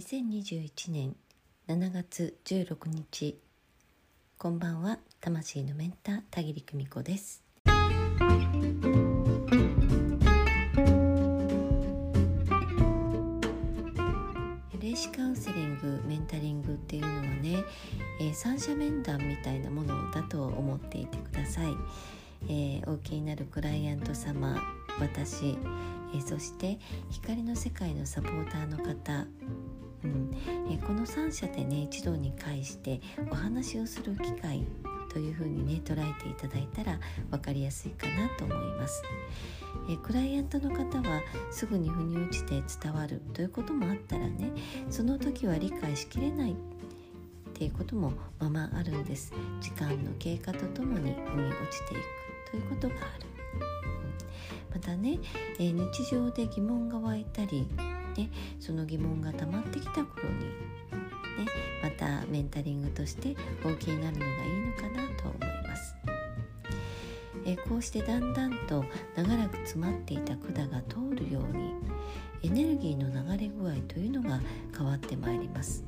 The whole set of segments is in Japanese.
2021年7月16日こんばんは魂のメンター田切久美子です。霊視カウンセリングメンタリングっていうのはね、えー、三者面談みたいなものだと思っていてください、えー、お受けになるクライアント様私、えー、そして光の世界のサポーターの方うん、えこの3社でね一度に介してお話をする機会というふうにね捉えていただいたら分かりやすいかなと思います。えクライアントの方はすぐに腑に落ちて伝わるということもあったらねその時は理解しきれないっていうこともままあるんです。時間の経過とともに腑に落ちていくということがある、またね、え、日常で疑問が湧いたりね、その疑問が溜まってきた頃に、ね、またメンタリングとしてお受けになるのがいいのかなと思います。えこうしてだんだんと長らく詰まっていた管が通るようにエネルギーの流れ具合というのが変わってまいります。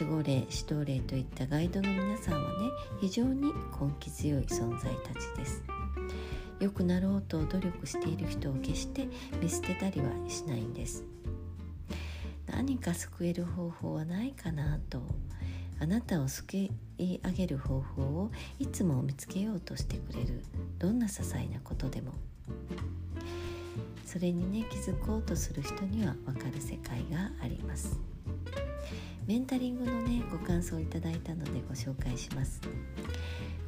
守護霊、指導霊といったガイドの皆さんはね非常に根気強い存在たちです。良くなろうと努力している人を決して見捨てたりはしないんです。何か救える方法はないかなとあなたを救い上げる方法をいつも見つけようとしてくれる。どんな些細なことでも。それにね気づこうとする人には分かる世界があります。メンタリングのねご感想をいただいたのでご紹介します。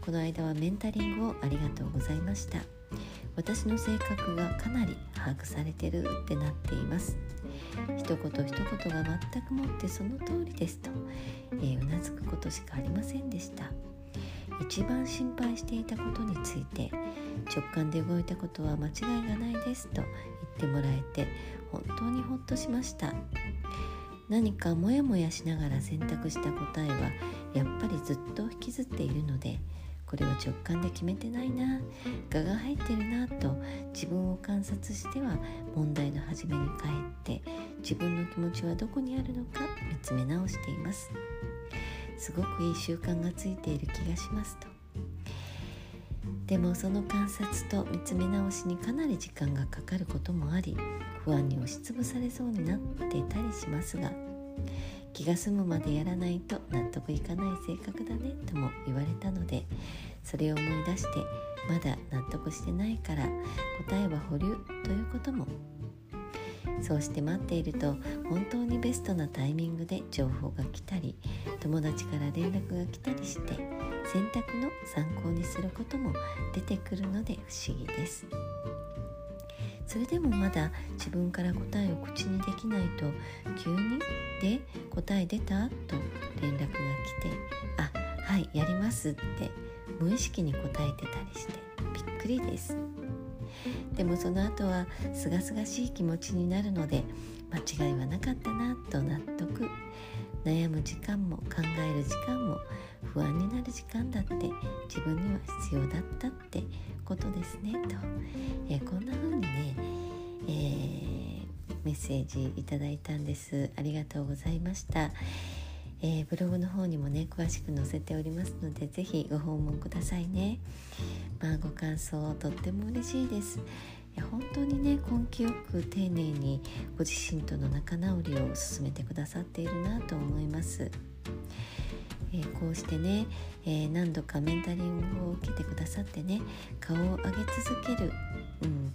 この間はメンタリングをありがとうございました。私の性格がかなり把握されてるってなっています。一言一言が全くもってその通りですと、うなずくことしかありませんでした。一番心配していたことについて直感で動いたことは間違いがないですと言ってもらえて本当にほっとしました。何かモヤモヤしながら選択した答えはやっぱりずっと引きずっているのでこれは直感で決めてないな。我が入ってるなと自分を観察しては問題の始めに帰って自分の気持ちはどこにあるのか見つめ直しています。すごくいい習慣がついている気がしますと。でもその観察と見つめ直しにかなり時間がかかることもあり不安に押しつぶされそうになっていたりしますが気が済むまでやらないと納得いかない性格だねとも言われたのでそれを思い出してまだ納得してないから答えは保留ということもそうして待っていると本当にベストなタイミングで情報が来たり友達から連絡が来たりして選択の参考にすることも出てくるので不思議です。それでもまだ自分から答えを口にできないと急に「で答え出た?」と連絡が来て「あはいやります」って無意識に答えてたりしてびっくりです。でもその後はすがすがしい気持ちになるので間違いはなかったなと納得。悩む時間も考える時間も不安になる時間だって自分には必要だったってことですねと、えこんな風にね、え、メッセージいただいたんです。ありがとうございました、えー、ブログの方にもね詳しく載せておりますので是非ご訪問くださいね。まあご感想とっても嬉しいです。本当にね根気よく丁寧にご自身との仲直りを進めてくださっているなと思います。えー、こうしてね、えー、何度かメンタリングを受けてくださってね顔を上げ続ける、うん。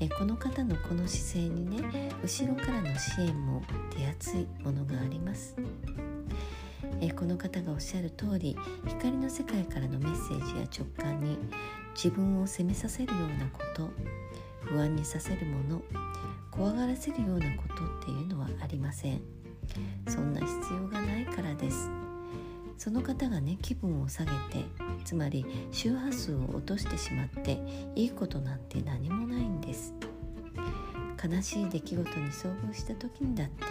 え、この方のこの姿勢にね後ろからの支援も手厚いものがあります。えこの方がおっしゃる通り光の世界からのメッセージや直感に自分を責めさせるようなこと不安にさせるもの怖がらせるようなことっていうのはありませんそんな必要がないその方がね気分を下げてつまり周波数を落としてしまっていいことなんて何もないんです。悲しい出来事に遭遇した時にだって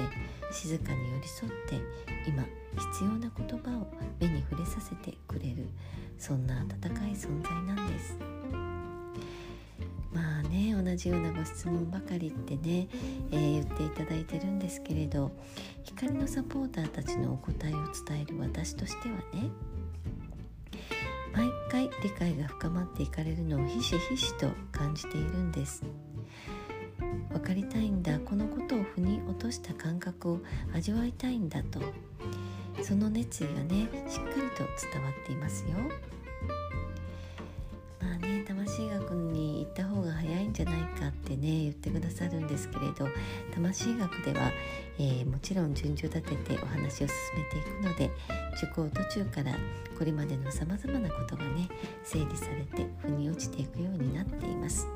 静かに寄り添って今必要な言葉を目に触れさせてくれるそんな温かい存在なんです。ね同じようなご質問ばかりってね、えー、言っていただいてるんですけれど光のサポーターたちのお答えを伝える私としてはね毎回理解が深まっていかれるのをひしひしと感じているんです。分かりたいんだこのことを腑に落とした感覚を味わいたいんだとその熱意がねしっかりと伝わっていますよ。まあね魂がじゃないかってね言ってくださるんですけれど魂学では、えー、もちろん順序立ててお話を進めていくので受講途中からこれまでのさまざまなことがね整理されて腑に落ちていくようになっています。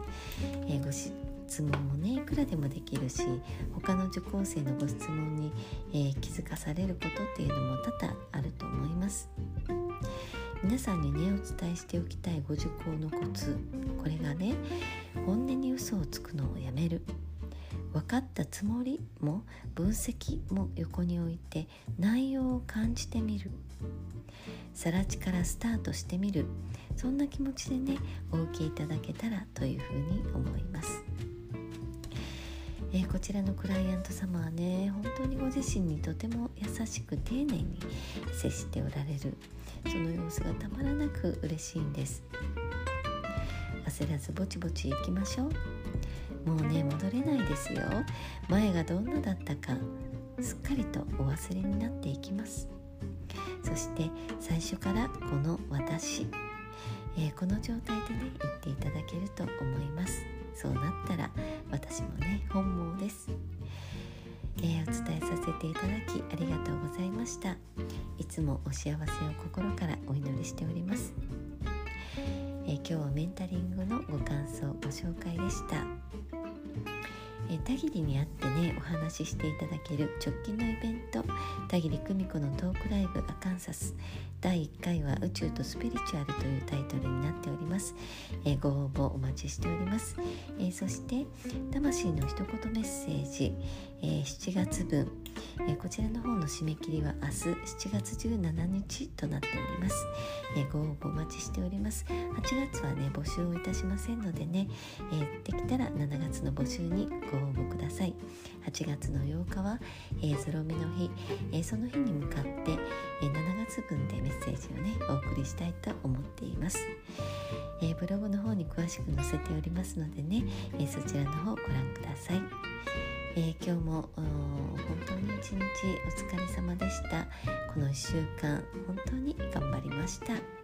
えー、ご質問もねいくらでもできるし他の受講生のご質問に、えー、気づかされることっていうのも多々あると思います皆さんにねお伝えしておきたいご受講のコツこれがね本音に嘘をつくのをやめる。分かったつもりも分析も横に置いて内容を感じてみる。更地からスタートしてみる。そんな気持ちでねお受けいただけたらというふうに思います。えー、こちらのクライアント様はね本当にご自身にとても優しく丁寧に接しておられる。その様子がたまらなく嬉しいんです。焦らずぼちぼち行きましょう。もうね戻れないですよ。前がどんなだったかすっかりとお忘れになっていきます。そして最初からこの私、えー、この状態でね言っていただけると思います。そうなったら私もね本望です、えー、お伝えさせていただきありがとうございました。いつもお幸せを心からお祈りしております、え、今日はメンタリングのご感想ご紹介でした。え田切に会ってねお話ししていただける直近のイベント田切久美子のトークライブアカンサス第1回は宇宙とスピリチュアルというタイトルになっております、え、ご応募お待ちしております、え、そして魂の一言メッセージ、え、7月分、えこちらの方の締め切りは明日7月17日となっております、えご応募お待ちしております。8月はね募集をいたしませんのでね、えできたら7月の募集にご応募ください。8月の8日は、えゾロ目の日、えその日に向かって、え7月分でメッセージをねお送りしたいと思っています、えブログの方に詳しく載せておりますのでね、えそちらの方ご覧ください。えー、今日も本当に一日お疲れ様でした。この1週間本当に頑ました、